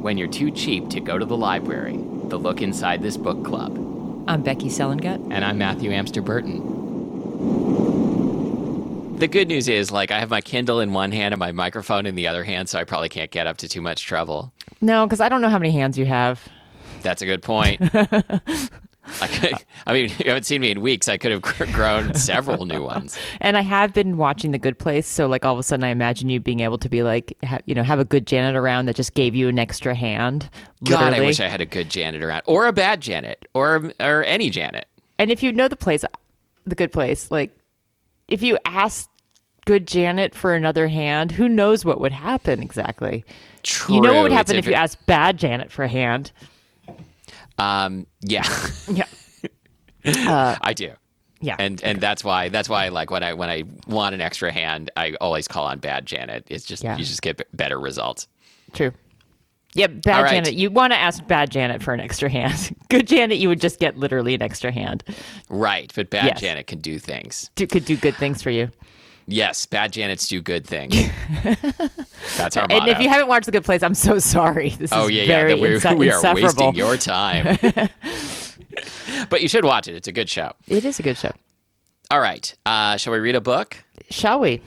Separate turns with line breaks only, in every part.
when you're too cheap to go to the library. The look inside this book club.
I'm Becky Selengut.
And I'm Matthew Amster Burton. The good news is, like, I have my Kindle in one hand and my microphone in the other hand, so I probably can't get up to too much trouble.
No, because I don't know how many hands you have.
That's a good point. I, could, I mean, you haven't seen me in weeks. I could have grown several new ones.
And I have been watching The Good Place, so like all of a sudden, I imagine you being able to be like, ha- you know, have a good Janet around that just gave you an extra hand.
God, I wish I had a good Janet around, or a bad Janet, or or any Janet.
And if you know the place, The Good Place, like if you asked good Janet for another hand, who knows what would happen exactly?
True.
You know what would happen
a
if you asked bad Janet for a hand?
Um, yeah,
Yeah.
I do.
Yeah.
and and that's why that's why like when I when I want an extra hand, I always call on bad Janet. It's just
Yeah.
you just get better results.
True. Yep, bad
All right.
Janet. You want to ask bad Janet for an extra hand. Good Janet, you would just get literally an extra hand.
Right, but bad
Yes.
Janet can do things.
Do, could do good things for you.
Yes, bad Janets do good things. that's our motto.
And if you haven't watched The Good Place, I'm so sorry. This
oh
is
yeah,
very
yeah, we're,
inse-
we are wasting your time. but you should watch it. It's a good show.
It is a good show.
All right, uh, shall we read a book?
Shall we?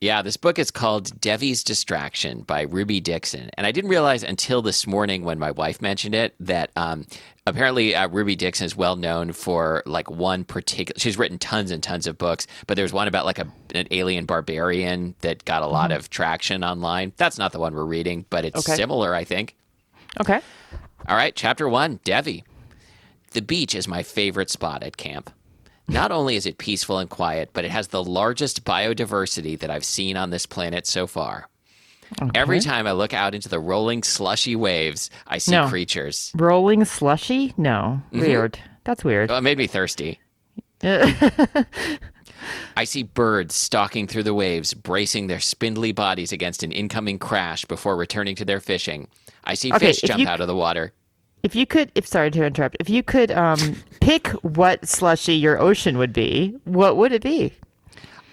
Yeah, this book is called Devi's Distraction by Ruby Dixon. And I didn't realize until this morning when my wife mentioned it that um, apparently uh, Ruby Dixon is well known for like one particular. She's written tons and tons of books, but there's one about like a, an alien barbarian that got a lot of traction online. That's not the one we're reading, but it's
Okay.
similar, I think.
Okay.
All right, chapter one Devi. The beach is my favorite spot at camp. Not only is it peaceful and quiet, but it has the largest biodiversity that I've seen on this planet so far. Every time I look out into the rolling, slushy waves, I see
No.
creatures.
Rolling slushy? No.
Mm-hmm.
Weird. That's weird.
Well, it made me thirsty. I see birds stalking through the waves, bracing their spindly bodies against an incoming crash before returning to their fishing. I see
Okay,
fish jump
you-
out of the water.
If you could, if sorry to interrupt, if you could um, pick what slushy your ocean would be, what would it be?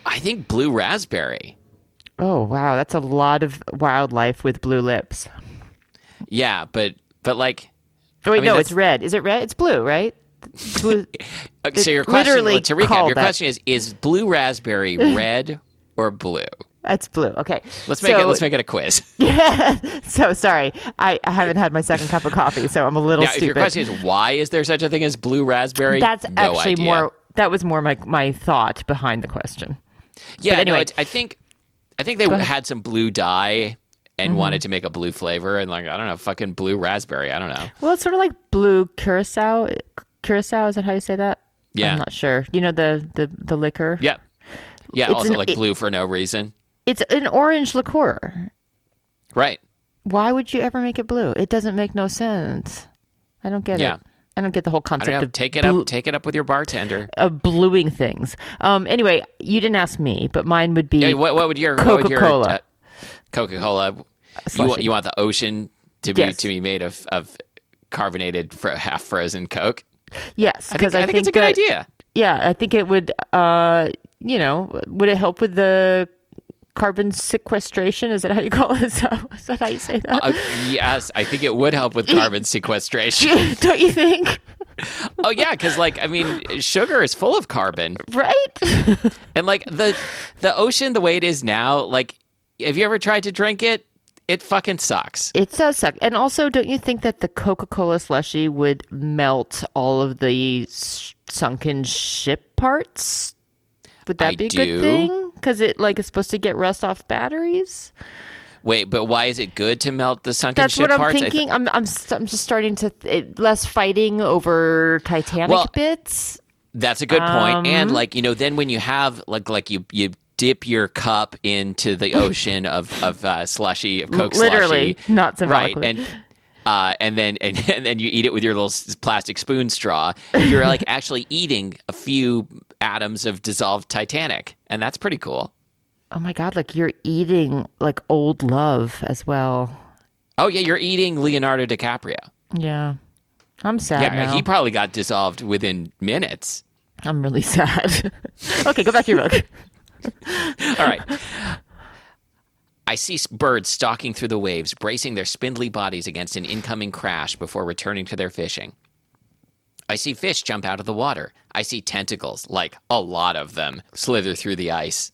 I think blue raspberry.
Oh wow, that's a lot of wildlife with blue lips.
Yeah, but but like
Oh wait,
mean,
no,
that's-
it's red. Is it red? It's blue, right? Blue.
Uh, So your question,
literally
to recap, your
that.
question is: Is blue raspberry red or blue?
That's blue. Okay.
Let's make it. Let's make it a quiz. Yeah.
So sorry, I, I haven't had my second cup of coffee, so I'm a little
Now, if your question is why is there such a thing as blue raspberry?
That's
no
actually
idea.
more. That was more my my thought behind the question.
Yeah,
but anyway.
no, I think I think they.
Mm-hmm.
had some blue dye and wanted to make a blue flavor, and like I don't know, fucking blue raspberry. I don't know.
Well, it's sort of like blue curacao. Curacao is that how you say that?
Yeah.
I'm not sure. You know the the the liquor.
Yep. Yeah.
It's
also,
an-
like
it-
blue for no reason.
It's an orange liqueur.
Right.
Why would you ever make it blue? It doesn't make no sense. I don't get it.
Yeah.
it. I don't get the whole concept
know.
of
Take it up. Take it up with your bartender.
of bluing things. Um. Anyway, you didn't ask me, but mine would be
Yeah, what, what would your your,
Coca-Cola.
uh, Coca-Cola. You want, you want the ocean to be
Yes.
to be made of of carbonated fro- half frozen Coke.
yes,
I think,
because
I think, it's a good
that-
idea.
Yeah, I think it would. Uh, you know, would it help with the carbon sequestration? Is that how you call it? Is that, is that how you say that?
Uh, yes, I think it would help with carbon sequestration.
Don't you think?
oh yeah, because like I mean, sugar is full of carbon,
Right?
and like the the ocean the way it is now, like have you ever tried to drink it? It fucking sucks.
It does suck. And also, don't you think that the Coca Cola slushy would melt all of the sunken ship parts? Would that
I
be a
do.
good thing? Because it like is supposed to get rust off batteries.
Wait, but why is it good to melt the sunken
That's
ship
what I'm
parts? I th-
thinking. I'm I'm st- I'm just starting to th- less fighting over Titanic
Well,
bits.
That's a good point. And
Um,
like you know, then when you have like like you you dip your cup into the ocean of of uh, slushy of Coke
Literally,
slushy,
not
right? And uh, and then and, and then you eat it with your little plastic spoon straw. You're like actually eating a few atoms of dissolved Titanic, and that's pretty cool.
Oh my god, like you're eating like old love as well.
Oh yeah, you're eating Leonardo DiCaprio.
Yeah. I'm sad
Yeah,
now.
he probably got dissolved within minutes.
I'm really sad. okay, go back to your book.
All right. I see birds stalking through the waves, bracing their spindly bodies against an incoming crash before returning to their fishing. I see fish jump out of the water. I see tentacles, like a lot of them, slither through the ice.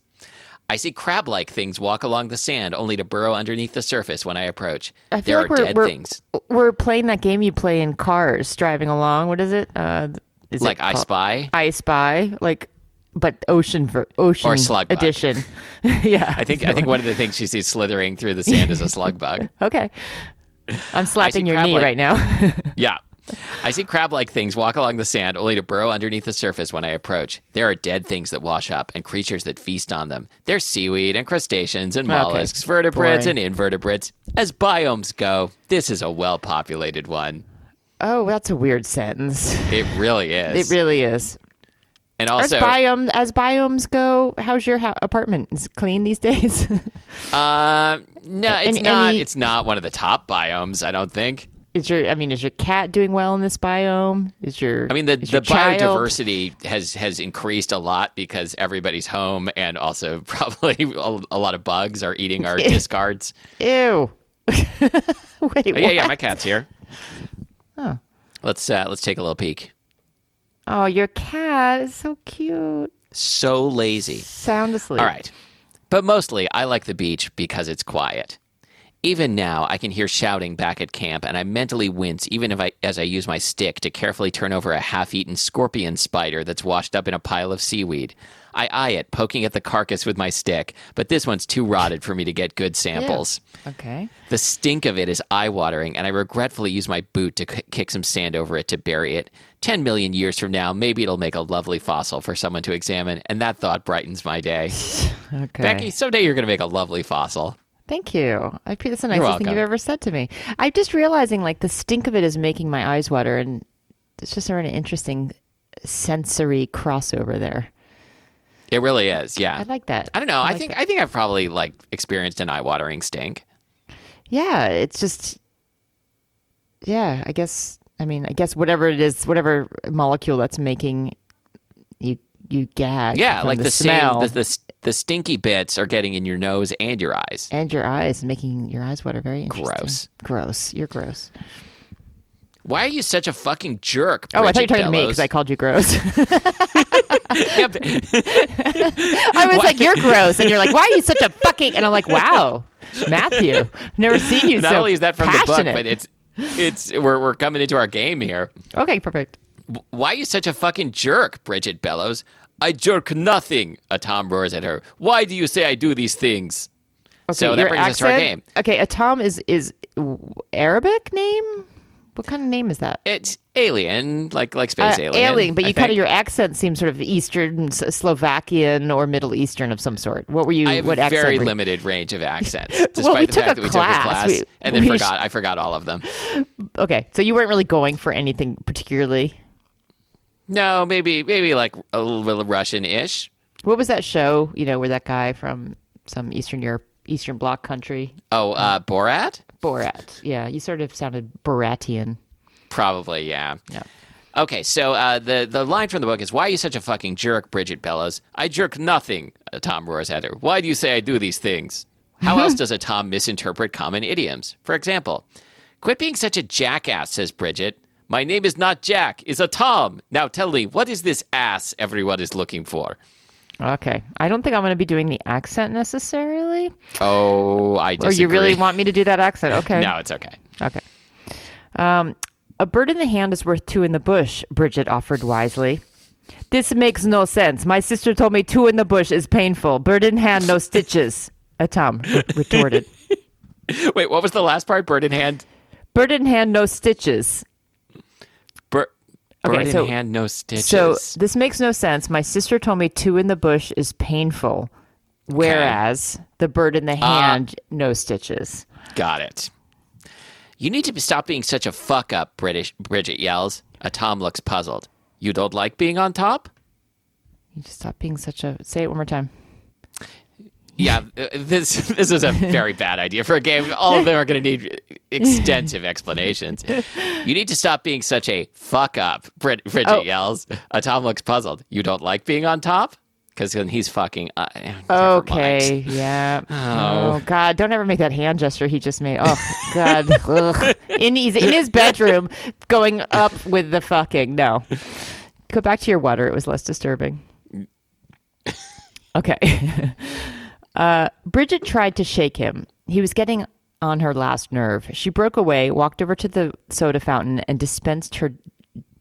I see crab like things walk along the sand only to burrow underneath the surface when I approach.
I
there
like
are
we're,
dead
we're,
things,
we're playing that game you play in cars driving along. What is it? Uh, is
like
it
I Spy.
I Spy, like, but ocean ver- ocean
Or Slugbug.
edition. yeah,
I think I think one of the things she sees slithering through the sand is a slug bug.
Okay, I'm slapping your knee
leg.
right now.
Yeah. I see crab like things walk along the sand only to burrow underneath the surface when I approach. There are dead things that wash up and creatures that feast on them. There's seaweed and crustaceans and mollusks, vertebrates
Boring.
and invertebrates. As biomes go, this is a well populated one.
oh, that's a weird sentence.
It really is.
It really is.
And
As
also,
biome as biomes go, how's your ha- apartment? Is it clean these days?
uh, no, it's
Any-
not.
any-
It's not one of the top biomes. I don't think.
is your I mean, is your cat doing well in this biome? Is your
I mean, the, the
child-
biodiversity has has increased a lot because everybody's home, and also probably a, a lot of bugs are eating our discards.
Ew. Wait,
Oh, yeah, yeah, my cat's here. Let's uh, let's take a little peek.
Oh, your cat is so cute.
So lazy.
Sound asleep.
All right, but mostly I like the beach because it's quiet. Even now, I can hear shouting back at camp, and I mentally wince even if I, as I use my stick to carefully turn over a half-eaten scorpion spider that's washed up in a pile of seaweed. I eye it, poking at the carcass with my stick, but this one's too rotted for me to get good samples.
Okay.
The stink of it is eye watering, and I regretfully use my boot to kick some sand over it to bury it. 10 million years from now, maybe it'll make a lovely fossil for someone to examine, and that thought brightens my day.
Okay.
Becky, someday you're going to make a lovely fossil.
Thank you. I think that's the nicest thing you've ever said to me. I'm just realizing like the stink of it is making my eyes water, and it's just sort of an interesting sensory crossover there.
It really is, yeah.
I like that.
I don't know. I,
like
think
that.
I think I've probably like experienced an eye-watering stink.
Yeah, it's just. Yeah, I guess. I mean, I guess whatever it is, whatever molecule that's making you you gag.
Yeah, like
the,
the,
smell
same the, the the stinky bits are getting in your nose and your eyes.
and your eyes, making your eyes water. Very.
Gross.
Gross. You're gross.
Why are you such a fucking jerk?
Oh, I thought you were
Bridget
talking to me because I called you gross. I was like, "You're gross," and you're like, "Why are you such a fucking?" And I'm like, "Wow, Matthew, never seen you
Not
so
only is that from
passionate."
the book, but it's it's we're we're coming into our game here.
okay, perfect.
Why are you such a fucking jerk, Bridget Bellows? I jerk nothing. A Tom roars at her. Why do you say I do these things? so that brings us to our game.
Okay, a Tom is is Arabic name. What kind of name is that?
It's alien, like like space
Uh,
alien.
but
I
you kind of your accent seems sort of Eastern, Slovakian, or Middle Eastern of some sort. What were you?
I have
what
a very limited range of accents, despite
Well, we
the
took
fact
a
that we took a
class.
class
We-
and then forgot.
sh-
I forgot all of them.
Okay, so you weren't really going for anything particularly.
No, maybe maybe like a little Russian-ish.
What was that show? You know, where that guy from some Eastern Europe, Eastern Bloc country,
Oh, uh, Borat?
Borat. Yeah, you sort of sounded Boratian.
Probably, yeah.
Yeah.
Okay, so uh, the the line from the book is, "Why are you such a fucking jerk, Bridget Bellows?" I jerk nothing. uh, Tom roars at her. Why do you say I do these things? How else does a Tom misinterpret common idioms? For example, quit being such a jackass, says Bridget. My name is not Jack, it's a Tom. Now tell me, what is this ass everyone is looking for?
Okay, I don't think I'm going to be doing the accent necessarily.
Oh, I
Or you really want me to do that accent? Okay.
No, it's okay.
Okay. Um, a bird in the hand is worth two in the bush, Bridget offered wisely. This makes no sense. My sister told me two in the bush is painful. Bird in hand, no stitches. A Tom retorted.
Wait, what was the last part? Bird in hand.
Bird in hand, no stitches.
Bir- bird
Okay,
in
so-
hand, no stitches.
So this makes no sense. My sister told me two in the bush is painful, whereas the bird in the uh, hand, no stitches.
Got it. You need to be- stop being such a fuck up, British Bridget yells. A Tom looks puzzled. You don't like being on top?
You just stop being such a. Say it one more time.
Yeah, uh, this this is a very bad idea for a game. All of them are going to need extensive explanations. You need to stop being such a fuck up, Brid- Bridget
Oh.
yells. A Tom looks puzzled. You don't like being on top? because then he's fucking. Uh.
Okay, yeah. Oh. God, don't ever make that hand gesture he just made. Oh God, in his in his bedroom, going up with the fucking no. Go back to your water. It was less disturbing. Okay. Uh, Bridget tried to shake him. He was getting on her last nerve. She broke away, walked over to the soda fountain, and dispensed her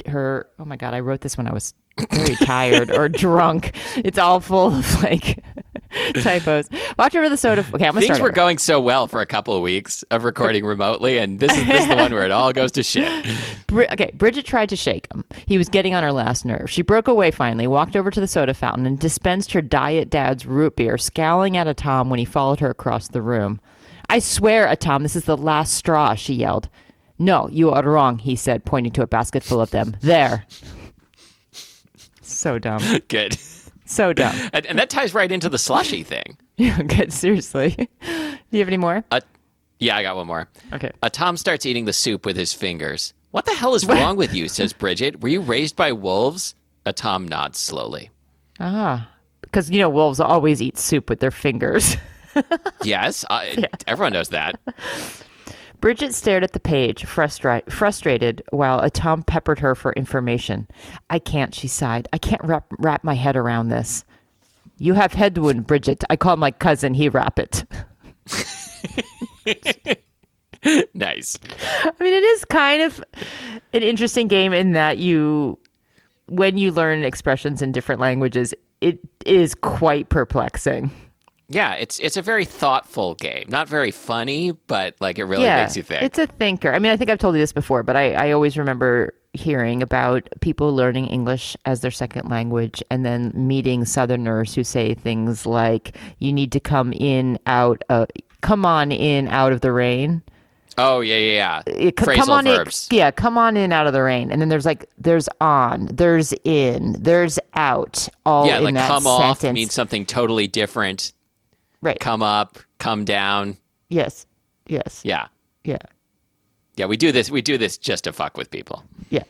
her. Oh my god! I wrote this when I was very tired or drunk. It's all full of like typos. Watch over the soda. Okay, I'm gonna
Things
start.
were
over.
going so well for a couple of weeks of recording remotely, and this is, this is the one where it all goes to shit.
Bri- okay, Bridget tried to shake him. He was getting on her last nerve. She broke away finally, walked over to the soda fountain, and dispensed her Diet Dad's root beer, scowling at a Tom when he followed her across the room. I swear, a Tom, this is the last straw, she yelled. No, you are wrong, he said, pointing to a basket full of them. There. So dumb.
Good.
So dumb.
And, and that ties right into the slushy thing.
Yeah, good. Seriously. Do you have any more?
Uh, yeah, I got one more.
Okay.
Uh, Tom starts eating the soup with his fingers. What the hell is wrong with you? says Bridget. Were you raised by wolves? A Tom nods slowly.
Ah. Because, you know, wolves always eat soup with their fingers.
Yes, I, everyone knows that.
Bridget stared at the page, frustra- frustrated, while a Tom peppered her for information. I can't, she sighed. I can't wrap, wrap my head around this. You have head wound, Bridget. I call my cousin, he wrap it.
Nice.
I mean, it is kind of an interesting game in that you, when you learn expressions in different languages, it is quite perplexing.
Yeah, it's it's a very thoughtful game. Not very funny, but like it really makes you think.
It's a thinker. I mean, I think I've told you this before, but I, I always remember hearing about people learning English as their second language and then meeting Southerners who say things like, you need to come in, out, of, come on in, out of the rain.
oh yeah, yeah, yeah.
It- c-
Phrasal
come on
verbs.
in, yeah, come on in, out of the rain. And then there's like, there's on, there's in, there's out, all
yeah,
in
like
that
come
sentence.
off means something totally different.
Right.
Come up, come down.
yes. Yes.
Yeah.
Yeah.
Yeah, we do this. We do this just to fuck with people.
Yeah.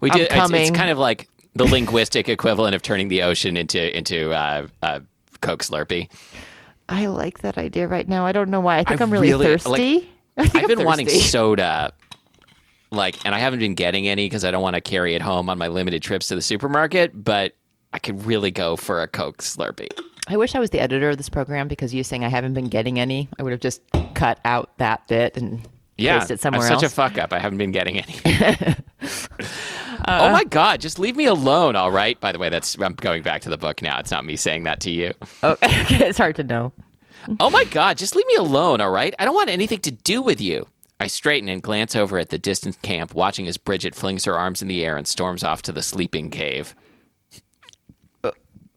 We do. It's, it's kind of like the linguistic equivalent of turning the ocean into into uh, uh, Coke Slurpee.
I like that idea right now. I don't know why. I think
I
am really,
really- like,
thirsty. I think
I've
I'm
been wanting soda, like, and I haven't been getting any because I don't want to carry it home on my limited trips to the supermarket. But I could really go for a Coke Slurpee.
I wish I was the editor of this program because you saying I haven't been getting any, I would have just cut out that bit and
Yeah,
placed it somewhere
I'm such a fuck up. I haven't been getting any. oh my uh, god! Just leave me alone, all right. By the way, that's I'm going back to the book now. It's not me saying that to you.
oh, okay, it's hard to know.
Oh my god! Just leave me alone, all right. I don't want anything to do with you. I straighten and glance over at the distant camp, watching as Bridget flings her arms in the air and storms off to the sleeping cave.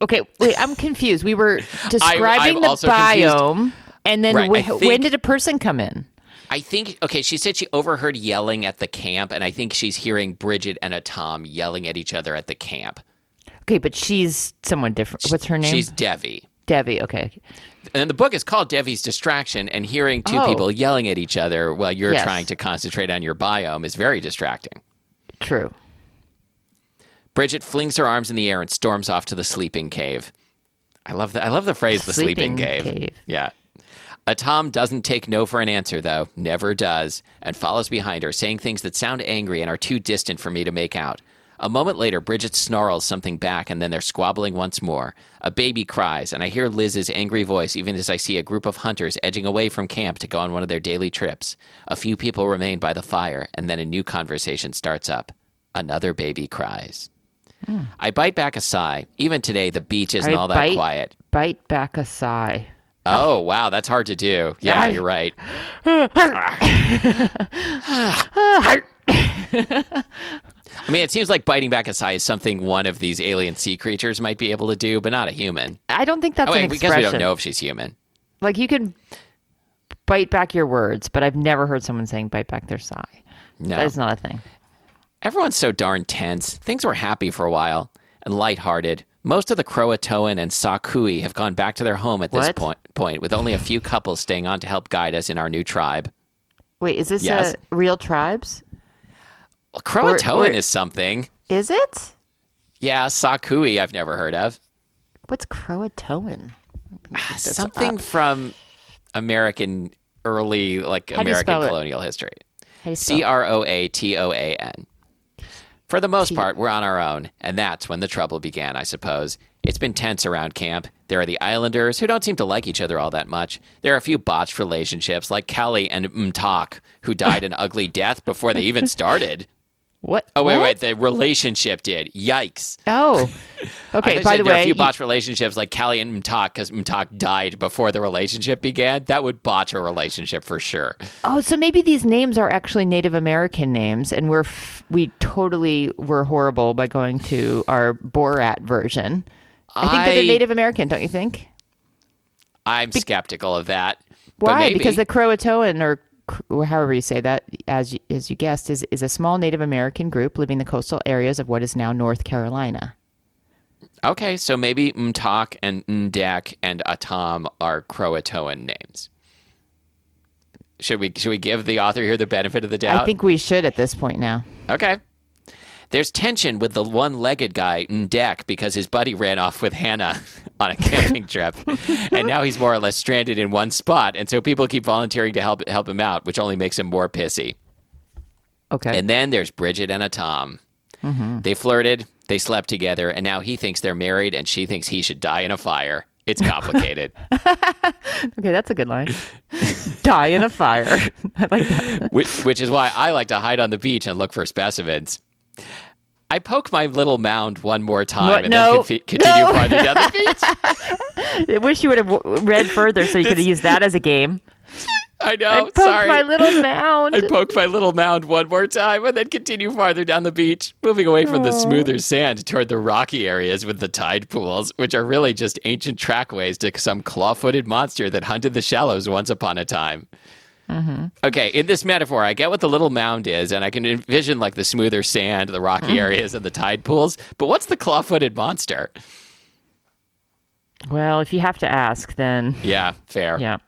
Okay, wait, I'm confused. We were describing
I'm
the
also confused.
biome, and then
Right, I
wh-
think-
when did a person come in?
I think okay, she said she overheard yelling at the camp, and I think she's hearing Bridget and a Tom yelling at each other at the camp.
Okay, but she's someone different. What's her name?
She's Devi.
Devi. Okay,
And the book is called Devi's Distraction, and hearing two
Oh.
people yelling at each other while you're
Yes.
trying to concentrate on your biome is very distracting.
true.
Bridget flings her arms in the air and storms off to the sleeping cave. I love the I love the phrase the sleeping,
Sleeping
cave.
cave.
Yeah. A Tom doesn't take no for an answer though, never does, and follows behind her, saying things that sound angry and are too distant for me to make out. A moment later, Bridget snarls something back, and then they're squabbling once more. A baby cries, and I hear Liz's angry voice even as I see a group of hunters edging away from camp to go on one of their daily trips. A few people remain by the fire, and then a new conversation starts up. Another baby cries. I bite back a sigh. Even today, the beach isn't
I
all that
bite-
quiet.
Bite back a sigh.
Oh, wow, that's hard to do. Yeah, you're right. I mean, it seems like biting back a sigh is something one of these alien sea creatures might be able to do, but not a human.
I don't think that's
Oh,
an expression.
because we don't know if she's human.
Like you can bite back your words, but I've never heard someone saying bite back their sigh.
No.
That is not a thing.
Everyone's so darn tense. Things were happy for a while and lighthearted. Most of the Croatoan and Sakui have gone back to their home at this
What?
point, point, with only a few couples staying on to help guide us in our new tribe.
Wait, is this
Yes.
uh, real tribes?
Well, Croatoan
or-
is something.
Is it?
Yeah, Sakui I've never heard of.
What's Croatoan?
Something from American early, like
you
American
spell it?
colonial history.
How do you spell
C? R O A T O A N. For the most part, we're on our own, and that's when the trouble began, I suppose. It's been tense around camp. There are the Islanders, who don't seem to like each other all that much. There are a few botched relationships, like Kelly and Mtak, who died an ugly death before they even started.
What?
Oh, wait,
what?
wait, the relationship did. Yikes.
Oh, okay. By the
there are a few botched relationships like Callie and Mtak because Mtak died before the relationship began. That would botch a relationship for sure.
oh, so maybe these names are actually Native American names, and we're f- we totally were horrible by going to our Borat version. I think that they're Native American, don't you think?
I'm skeptical of that.
Why? Because the Croatoan, or, or however you say that, as you, as you guessed, is is a small Native American group living in the coastal areas of what is now North Carolina.
Okay, so maybe Mtak and Ndak and Atam are Croatoan names. Should we should we give the author here the benefit of the doubt?
I think we should at this point now.
Okay. There's tension with the one-legged guy Ndak because his buddy ran off with Hannah on a camping trip, and now he's more or less stranded in one spot. And so people keep volunteering to help help him out, which only makes him more pissy.
Okay.
And then there's Bridget and Atom.
Mm-hmm.
They flirted, they slept together, and now he thinks they're married, and she thinks he should die in a fire. It's complicated.
okay, that's a good line. Die in a fire. I like that.
which, which is why I like to hide on the beach and look for specimens. I poke my little mound one more time
What?
and
No.
then confi- continue
No.
farther down the.
I wish you would have read further so you could have used that as a game.
I know.
I poked
Oh, sorry.
my little mound.
I poke my little mound one more time and then continue farther down the beach, moving away from the smoother sand toward the rocky areas with the tide pools, which are really just ancient trackways to some claw footed monster that hunted the shallows once upon a time. Mm-hmm. Okay, in this metaphor, I get what the little mound is, and I can envision like the smoother sand, the rocky mm-hmm. areas, and the tide pools. But what's the claw footed monster?
well, if you have to ask, then
Yeah, fair.
yeah.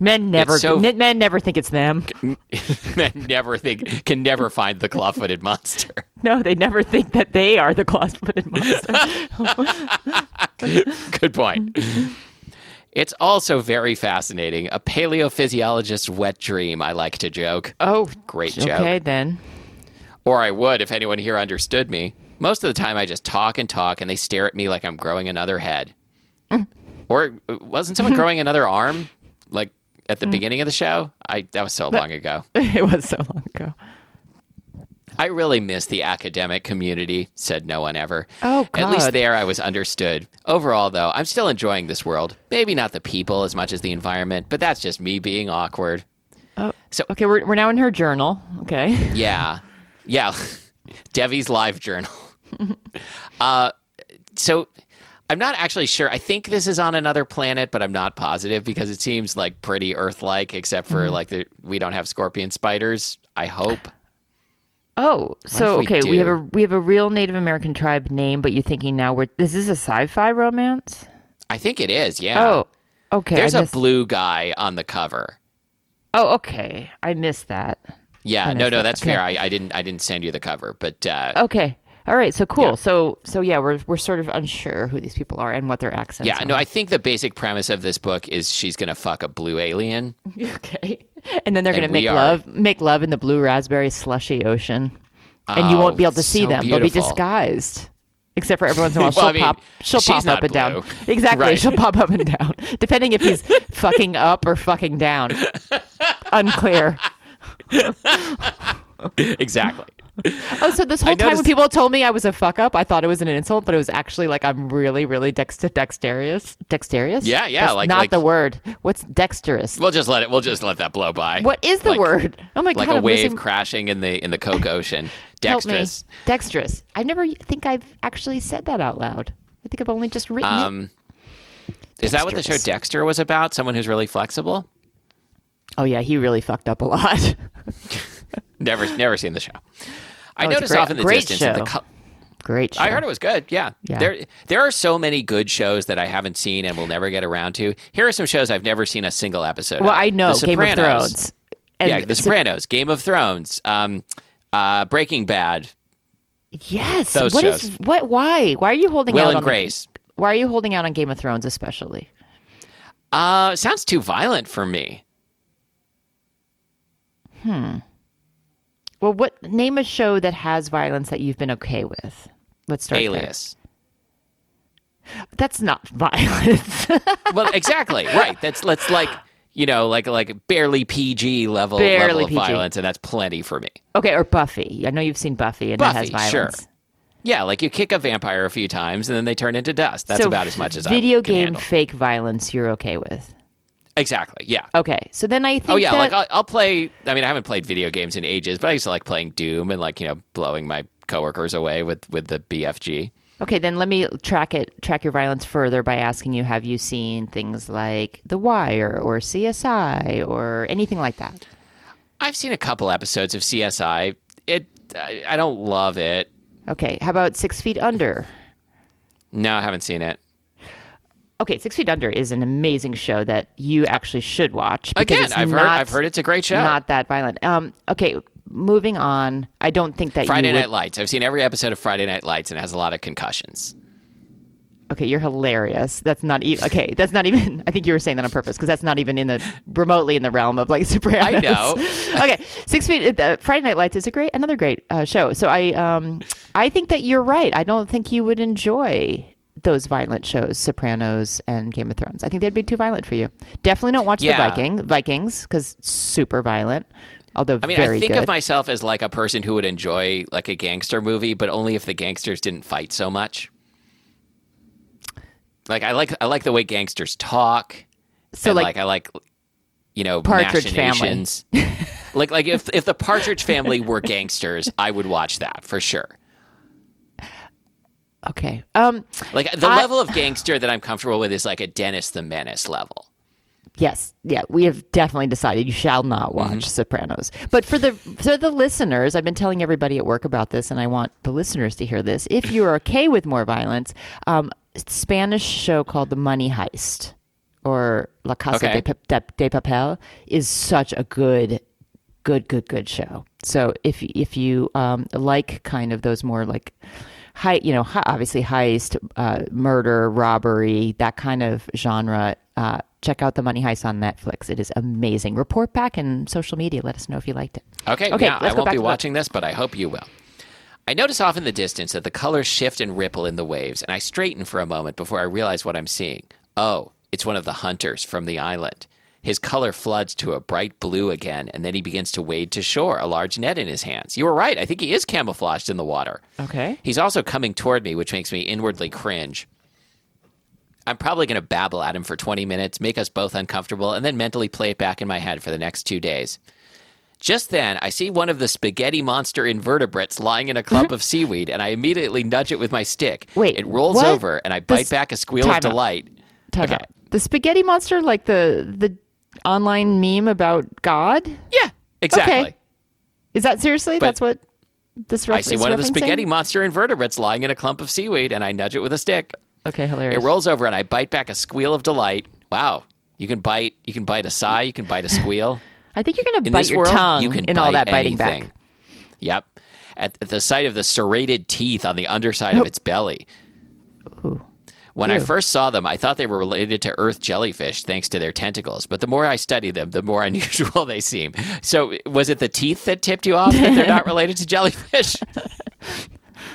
Men never
so-
men never think it's them.
Men never think, can never find the claw footed monster.
No, they never think that they are the claw-footed monster.
Good point. It's also very fascinating. A paleophysiologist's wet dream, I like to joke.
oh,
Great joke.
okay then.
Or I would if anyone here understood me. Most of the time, I just talk and talk, and they stare at me like I'm growing another head. or uh, wasn't someone growing another arm, like at the beginning of the show? I that was so long ago.
it was so long ago.
I really miss the academic community, said no one ever.
Oh,
At least there I was understood. Overall, though, I'm still enjoying this world. Maybe not the people as much as the environment, but that's just me being awkward.
Oh,
So-
okay, we're we're now in her journal. Okay.
Yeah. Yeah. Devi's live journal. uh, so I'm not actually sure. I think this is on another planet, but I'm not positive because it seems like pretty Earth like, except for
Mm-hmm.
like the, we don't have scorpion spiders. I hope.
Oh, so
we
okay, we have a we have a real Native American tribe name, but you're thinking now we're this is a sci-fi romance?
I think it is. Yeah.
Oh, okay.
There's
I
a
missed-
blue guy on the cover.
Oh, okay. I missed that.
Yeah, no,
missed
no,
that.
that's
Okay.
fair. I, I didn't, I didn't send you the cover, but uh,
Okay. All right. So cool.
Yeah.
So so yeah, we're we're sort of unsure who these people are and what their accents.
yeah,
are.
no, I think the basic premise of this book is she's gonna fuck a blue alien.
okay. And then they're gonna make love make love in the blue raspberry slushy ocean, and you
Oh,
won't be able to see
so
them. They'll be disguised. Except for every once in a while,
Well,
she'll
I mean,
pop. She'll pop up and down. Exactly,
Right.
she'll pop up and down, depending if he's fucking up or fucking down. Unclear.
exactly.
Oh, so this whole time when people told me I was a fuck up, I thought it was an insult, but it was actually like I'm really, really dex- dexterous. Dexterous?
Yeah, yeah,
That's
like-
not
like-
the word. What's dexterous?
We'll just let it. We'll just let that blow by.
What is the
Like-
word? Oh my
Like
god!
a
I'm
wave
losing-
crashing in the in the Coke Ocean. Dexterous.
Dexterous. I never think I've actually said that out loud. I think I've only just written it.
Um, is that what the show Dexter was about? Someone who's really flexible.
Oh yeah, he really fucked up a lot.
Never, never seen the show. I
Oh,
noticed
great-
off in the distance.
show.
the co-
Great. Show.
I heard it was good. Yeah.
Yeah.
There there are so many good shows that I haven't seen and will never get around to. Here are some shows I've never seen a single episode of.
Well,
of.
I know
The
Game of
Sopranos.
Thrones. And
yeah, The
Sop-
Sopranos, Game of Thrones, um, uh, Breaking Bad,
Yes.
Those
What is
shows.
what? Why? Why are you holding
Will
out
and
on the-
Grace.
Why are you holding out on Game of Thrones, especially?
Uh, sounds too violent for me.
Well, what name a show that has violence that you've been okay with? Let's start. there.
Alias.
That's not violence.
well, exactly. Right. That's let's like you know like like barely PG level
Barely
level of
PG.
violence, and that's plenty for me.
okay, or Buffy. I know you've seen Buffy, and that has
Buffy, sure. Yeah, like you kick a vampire a few times and then they turn into dust. That's
so
about as much as
video
I can
game
handle.
fake violence. You're okay with?
Exactly. Yeah.
Okay, so then I oh, think.
Oh yeah,
that-
like I'll, I'll play. I mean, I haven't played video games in ages, but I used to like playing Doom and like you know blowing my coworkers away with with the BFG.
Okay, then let me track it track your violence further by asking you have you seen things like The Wire or CSI or anything like that?
I've seen a couple episodes of CSI. It I, I don't love it.
Okay, how about 6 Feet Under?
No, I haven't seen it.
Okay, Six Feet Under is an amazing show that you actually should watch.
Again, I've heard I've heard it's a great show.
Not that violent. Um, okay, moving on. I don't think that
Friday
you would-
Night Lights. I've seen every episode of Friday Night Lights and it has a lot of concussions.
Okay, you're hilarious. That's not even okay. That's not even. I think you were saying that on purpose because that's not even in the remotely in the realm of like Sopranos.
I know.
okay, Six Feet. Uh, Friday Night Lights is a great, another great uh, show. So I, um, I think that you're right. I don't think you would enjoy those violent shows, Sopranos and Game of Thrones. I think they'd be too violent for you. Definitely don't watch
Yeah.
the Viking Vikings because super violent. Although
I mean, I think
good.
of myself as like a person who would enjoy like a gangster movie, but only if the gangsters didn't fight so much. Like I like I like the way gangsters talk.
so like,
like, I like you know
Partridge Family.
like like if if the Partridge Family were gangsters, I would watch that for sure.
Okay. Um,
Like the
I-
level of gangster that I'm comfortable with is like a Dennis the Menace level.
Yes, yeah, we have definitely decided you shall not watch
Mm-hmm.
Sopranos. But for the for the listeners, I've been telling everybody at work about this, and I want the listeners to hear this. If you're okay with more violence, um, Spanish show called The Money Heist or La Casa
Okay.
de, de, de Papel is such a good, good, good, good show. So if if you um, like kind of those more like high, you know, hi- obviously heist, uh, murder, robbery, that kind of genre. Uh, check out the Money Heist on Netflix. It is amazing. Report back in social media. Let us know if you liked it.
Okay,
Okay,
yeah, I won't
back
be watching this, but I hope you will. I notice off in the distance that the colors shift and ripple in the waves, and I straighten for a moment before I realize what I'm seeing. Oh, it's one of the hunters from the island. His color floods to a bright blue again, and then he begins to wade to shore, a large net in his hands. You were right. I think he is camouflaged in the water.
Okay.
He's also coming toward me, which makes me inwardly cringe. I'm probably going to babble at him for 20 minutes, make us both uncomfortable, and then mentally play it back in my head for the next two days. Just then, I see one of the spaghetti monster invertebrates lying in a clump mm-hmm. of seaweed, and I immediately nudge it with my stick.
Wait,
it rolls
what?
over, and I bite
This-
back a squeal of delight.
Time
Okay.
out. The spaghetti monster, like the the online meme about God.
Yeah, exactly.
Is that seriously?
But-
That's what this.
I see
is
one of the spaghetti monster invertebrates lying in a clump of seaweed, and I nudge it with a stick.
Okay, hilarious.
It rolls over, and I bite back a squeal of delight. Wow, you can bite. You can bite a sigh. You can bite a squeal.
I think you're going to bite your
world,
tongue
you can
in all that biting
anything.
back.
Yep. At, the sight of the serrated teeth on the underside of its belly.
Ooh.
When I first saw them, I thought they were related to earth jellyfish thanks to their tentacles. But the more I study them, the more unusual they seem. So, was it the teeth that tipped you off that they're not related to jellyfish?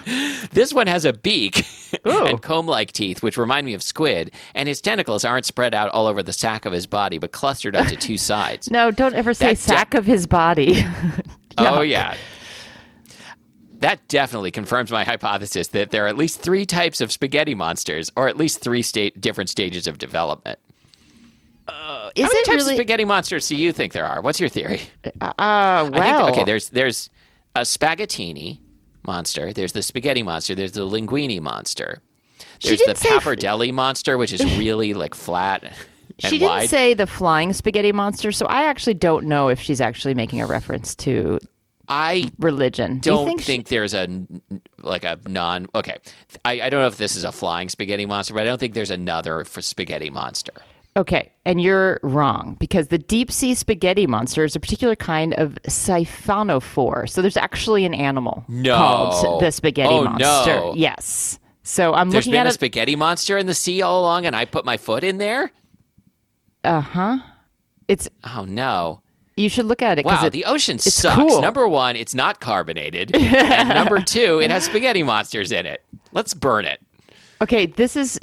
this one has a beak and comb like teeth, which remind me of squid, and his tentacles aren't spread out all over the sack of his body, but clustered onto two sides.
No, don't ever say
That de-
of his body.
Oh, yeah. That definitely confirms my hypothesis that there are at least three types of spaghetti monsters, or at least three sta- different stages of development.
Is
How many
it
types
really?
of spaghetti monsters do you think there are? What's your theory?
uh,
I think-
well,
okay, there's there's a spaghettini monster. There's the spaghetti monster. There's the linguini monster. There's the
didn't say f-
pappardelle monster, which is really like flat
she didn't
wide.
say the flying spaghetti monster, so I actually don't know if she's actually making a reference to
I
religion. Do you
don't
think
think,
she-
there's a like a non okay I, I don't know if this is a flying spaghetti monster but i don't think there's another for spaghetti monster
Okay, and you're wrong because the deep sea spaghetti monster is a particular kind of siphonophore. So there's actually an animal
No.
called the spaghetti
Oh,
monster.
no.
Yes. So I'm
There's
looking
been
at
a spaghetti monster in the sea all along, and I put my foot in there.
Uh huh. It's
Oh no!
You should look at it
Wow,
it,
the ocean sucks.
cool.
Number one, it's not carbonated, and number two, it has spaghetti monsters in it. Let's burn it.
okay. This is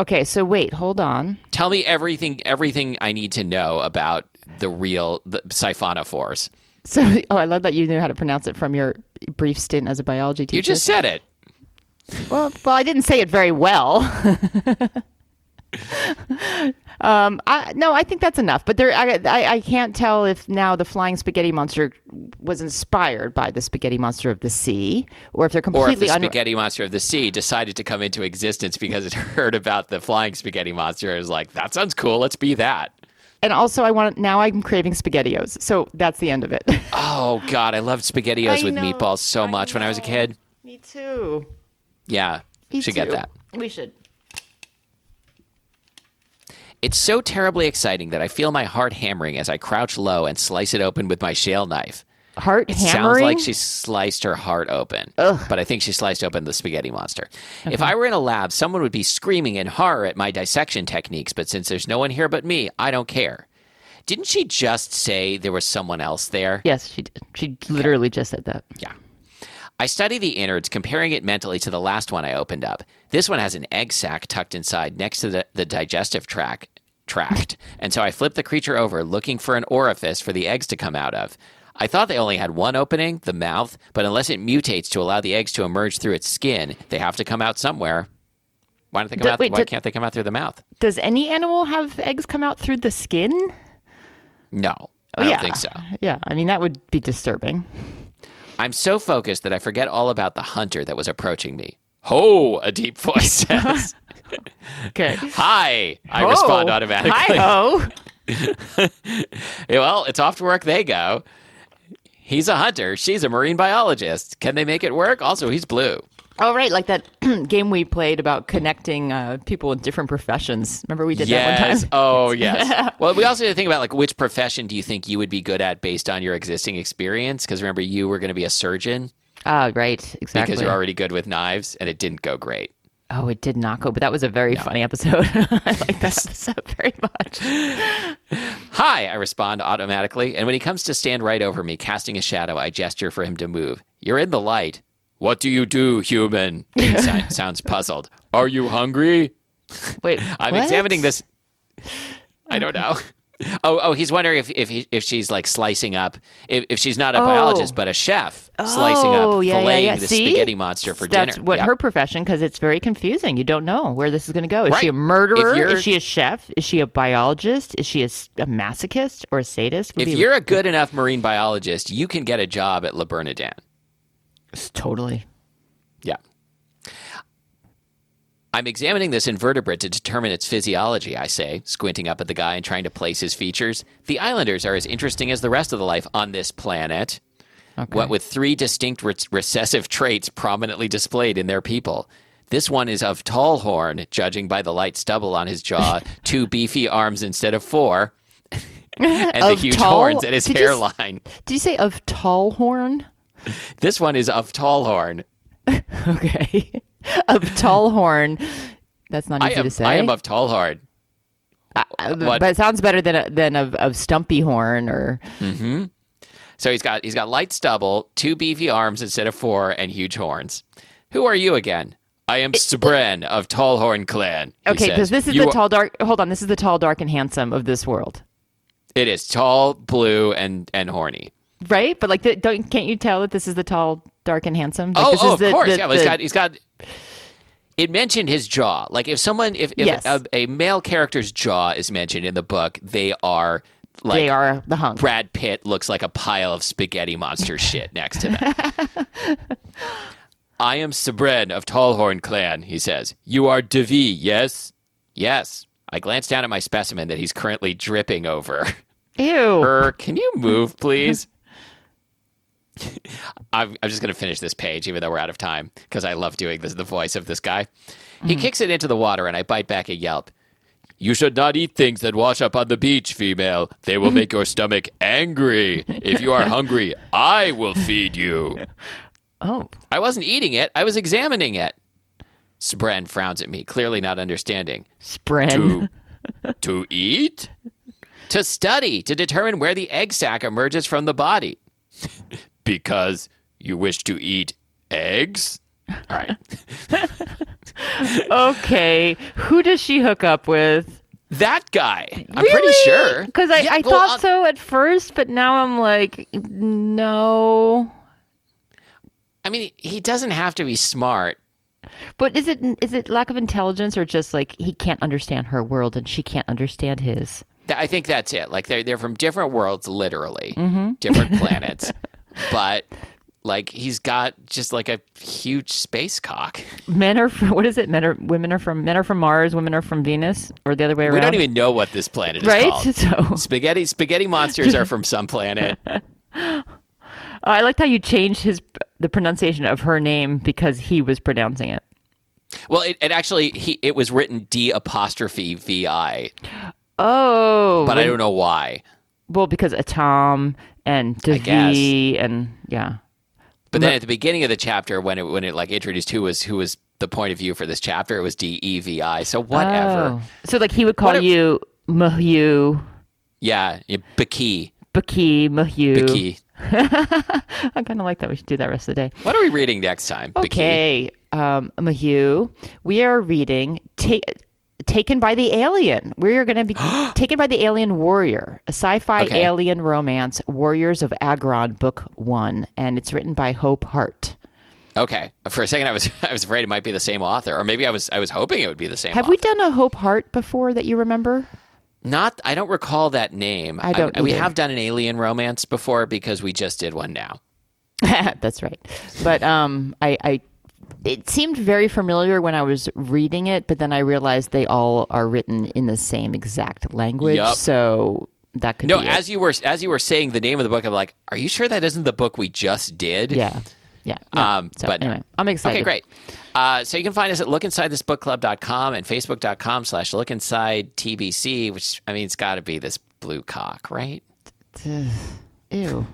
okay. So wait, hold on.
Tell me everything, everything I need to know about the real the siphonophores.
So oh, I love that you knew how to pronounce it from your brief stint as a biology teacher.
You just said it.
well, well, I didn't say it very well. um, I, no, I think that's enough. But there, I, I, I can't tell if now the flying spaghetti monster was inspired by the spaghetti monster of the sea, or if they're
Or if
completely
the
un-
spaghetti monster of the sea decided to come into existence because it heard about the flying spaghetti monster and was like, that sounds cool, let's be that.
And also, I want now I'm craving spaghettios. So that's the end of it.
Oh God, I loved SpaghettiOs
I
with
know,
meatballs so
I
much when I was a kid.
Me too.
Yeah,
Me
should get that.
We should.
It's so terribly exciting that I feel my heart hammering as I crouch low and slice it open with my shale knife.
Heart
It
hammering.
sounds like she sliced her heart open, but I think she sliced open the spaghetti monster. If I were in a lab, someone would be screaming in horror at my dissection techniques, but since there's no one here but me, I don't care. Didn't she just say there was someone else there?
Yes, she did. She literally just said that.
Yeah. I study the innards, comparing it mentally to the last one I opened up. This one has an egg sac tucked inside next to the, the digestive tract, tract, and so I flip the creature over, looking for an orifice for the eggs to come out of. I thought they only had one opening, the mouth, but unless it mutates to allow the eggs to emerge through its skin, they have to come out somewhere. Why don't they come
D-
out?
wait,
why
did-
can't they come out through the mouth?
Does any animal have eggs come out through the skin?
No, I don't
yeah.
think so.
Yeah, I mean that would be disturbing.
I'm so focused that I forget all about the hunter that was approaching me. Ho! A deep voice says.
Okay.
Hi! I respond
Oh,
automatically.
Hi ho.
Well, it's off to work they go. He's a hunter. She's a marine biologist. Can they make it work? Also, he's blue.
Oh right, like that game we played about connecting uh, people with different professions. Remember we did that one time.
Oh, yes. well, we also need to think about like which profession do you think you would be good at based on your existing experience? Because remember, you were going to be a surgeon
Ah, right, exactly.
because you're already good with knives, and it didn't go great.
Oh, it did not go, but that was a very funny episode. I like that episode very much.
Hi, I respond automatically, and when he comes to stand right over me, casting a shadow, I gesture for him to move. You're in the light. What do you do, human? Sounds puzzled. Are you hungry?
Wait,
I'm
what?
examining this. I don't know. Oh, oh, he's wondering if if, he, if she's like slicing up, if, if she's not a
Oh.
biologist but a chef, slicing
Oh,
up,
yeah, yeah,
filleting
yeah.
the
See?
spaghetti monster for
That's
dinner.
what
Yeah.
her profession, because it's very confusing. You don't know where this is going to go. Is she a murderer? Is she a chef? Is she a biologist? Is she a masochist or a sadist? Would
If
be-
you're a good enough marine biologist, you can get a job at Le Bernardin.
totally.
Yeah. I'm examining this invertebrate to determine its physiology, I say, squinting up at the guy and trying to place his features. The islanders are as interesting as the rest of the life on this planet. What with three distinct re- recessive traits prominently displayed in their people. This one is of tall horn, judging by the light stubble on his jaw, two beefy arms instead of four, and the huge
tall-
horns at his
Did you
hairline.
Did you say of tall horn?
This one is of tall horn.
Okay. of tall horn. That's not easy
am,
to say.
I am of tall horn.
Uh, But it sounds better than than of, of stumpy horn or
So he's got he's got light stubble, two beefy arms instead of four, and huge horns. Who are you again? I am Sabren of Tallhorn Clan.
okay. Because this is
You
the tall dark. Hold on. This is the tall, dark, and handsome of this world,
It is tall, blue, and and horny.
right? But like, the, don't can't you tell that this is the tall, dark, and handsome? Like,
oh, oh
is
of
the,
course.
the-
yeah, well, he's got he's got. It mentioned his jaw. Like if someone, if, if
Yes.
a, a male character's jaw is mentioned in the book, they are like
they are the hunk.
Brad Pitt looks like a pile of spaghetti monster shit next to them. I am Sabren of Tallhorn Clan, he says. You are Devi, yes? Yes. I glance down at my specimen that he's currently dripping over.
Ew.
Er, can you move, please? I'm, I'm just going to finish this page, even though we're out of time, because I love doing this, the voice of this guy. He mm-hmm. kicks it into the water, and I bite back a yelp. You should not eat things that wash up on the beach, female. They will make your stomach angry. If you are hungry, I will feed you.
Oh,
I wasn't eating it. I was examining it. Spren frowns at me, clearly not understanding.
Spren.
To, to eat? To study, to determine where the egg sac emerges from the body. Because you wish to eat eggs? All right.
okay, who does she hook up with?
That guy. I'm pretty sure.
Because I,
Yeah,
I
well,
thought
uh,
so at first, but now I'm like, no.
I mean, he doesn't have to be smart.
But is it is it lack of intelligence or just like he can't understand her world and she can't understand his?
I think that's it. Like they're they're from different worlds, literally, different planets. But like he's got just like a huge space cock.
Men are from, what is it? Men are women are from men are from Mars, women are from Venus, or the other way around.
We don't even know what this planet is
right.
called.
So
Spaghetti spaghetti monsters are from some planet.
Oh, I liked how you changed his the pronunciation of her name because he was pronouncing it.
Well, it, it actually he it was written D apostrophe V I,
Oh,
but I don't know why.
well because and
guess.
Devi and yeah.
But then at the beginning of the chapter, when it when it like introduced who was who was the point of view for this chapter, it was D E V I. So whatever.
Oh. So like he would call
What if-
you Mahyu,
Yeah, yeah, Baki,
Baki, Mahyu.
Baki.
I kind of like that. We should do that rest of the day.
What are we reading next time? Baki?
Okay, um, we are reading Ta- Taken by the Alien. We are going to be Taken by the Alien Warrior, a sci fi
Okay.
alien romance, Warriors of Agron, Book One. And it's written by Hope Hart.
Okay. For a second, I was I was afraid it might be the same author, or maybe I was I was hoping it would be the same.
Have
author.
we done a Hope Hart before that you remember?
Not. I don't recall that name.
I don't
we have done an alien romance before because we just did one now.
That's right. But um, I, I, it seemed very familiar when I was reading it, but then I realized they all are written in the same exact language.
Yup.
So that could
No,
be it.
as you were as you were saying the name of the book, I'm like, are you sure that isn't the book we just did?
Yeah. Yeah. No.
Um,
so
but
anyway, I'm excited.
Okay, great. Uh, so you can find us at lookinsidethisbookclub.com and facebook.com slash lookinsidetbc, which, I mean, it's got to be this blue cock, right?
Ew.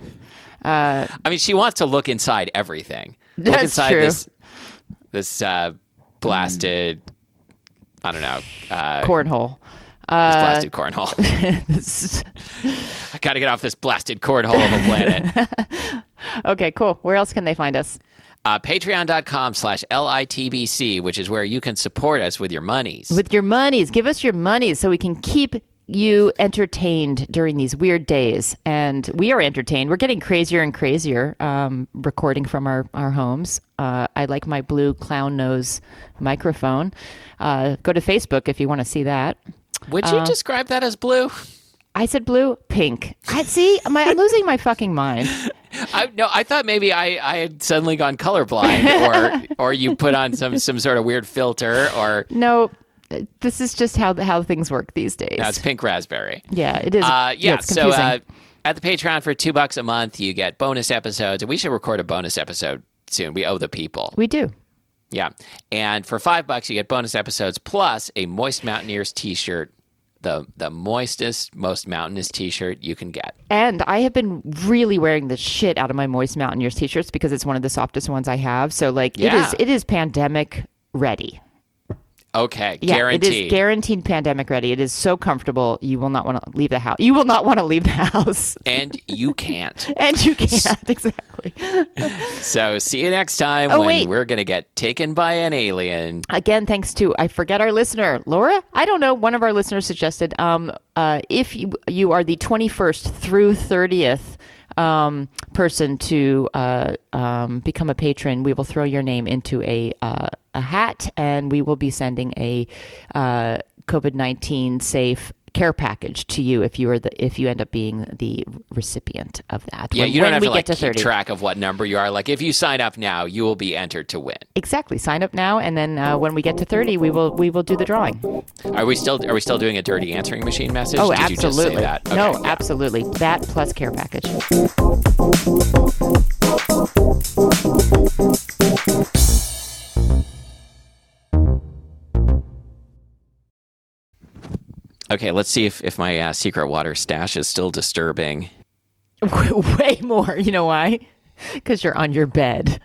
Uh, I mean, she wants to look inside everything. look
That's
inside
true.
this, this uh, blasted, I don't know, uh,
Cornhole.
this blasted cornhole. I got to get off this blasted cornhole of a planet.
okay, cool. Where else can they find us?
uh, Patreon.com slash LITBC, which is where you can support us with your monies.
With your monies. Give us your monies so we can keep you entertained during these weird days. And we are entertained. We're getting crazier and crazier um, recording from our, our homes. Uh, I like my blue clown nose microphone. Uh, go to Facebook if you want to see that.
Would
Uh,
you describe that as blue?
I said blue, pink. I see. My, I'm losing my fucking mind.
I, no, I thought maybe I, I had suddenly gone colorblind, or or you put on some some sort of weird filter, or
No, this is just how how things work these days.
no, it's pink raspberry.
yeah, it is.
Uh, yeah,
it's
so uh, at the Patreon for two bucks a month, you get bonus episodes, and we should record a bonus episode soon. We owe the people.
we do.
Yeah, and for five bucks, you get bonus episodes plus a Moist Mountaineers T-shirt, the the moistest, most mountainous T-shirt you can get.
And I have been really wearing the shit out of my Moist Mountaineers t-shirts because it's one of the softest ones I have. So like it
Yeah.
is it is pandemic ready.
Okay,
Yeah,
guaranteed.
it is guaranteed pandemic ready. It is so comfortable. You will not want to leave the house. You will not want to leave the house.
and you can't.
And you can't exactly.
So see you next time
Oh,
when
wait.
we're gonna get taken by an alien.
Again, thanks to I forget our listener, Laura. I don't know. One of our listeners suggested um, uh, if you you are the twenty first through thirtieth um, person to uh, um, become a patron, we will throw your name into a uh, a hat, and we will be sending a uh, COVID nineteen safe care package to you if you are the if you end up being the recipient of that.
Yeah,
when,
you don't have to like
get to
keep
30.
track of what number you are. Like if you sign up now, you will be entered to win.
Exactly. Sign up now, and then uh, when we get to thirty, we will we will do the drawing.
Are we still are we still doing a dirty answering machine message?
Oh,
Did
absolutely.
you just say that? Okay,
no,
yeah.
absolutely. That plus care package.
Okay, let's see if, if my uh, secret water stash is still disturbing.
Way more. You know why? Because you're on your bed.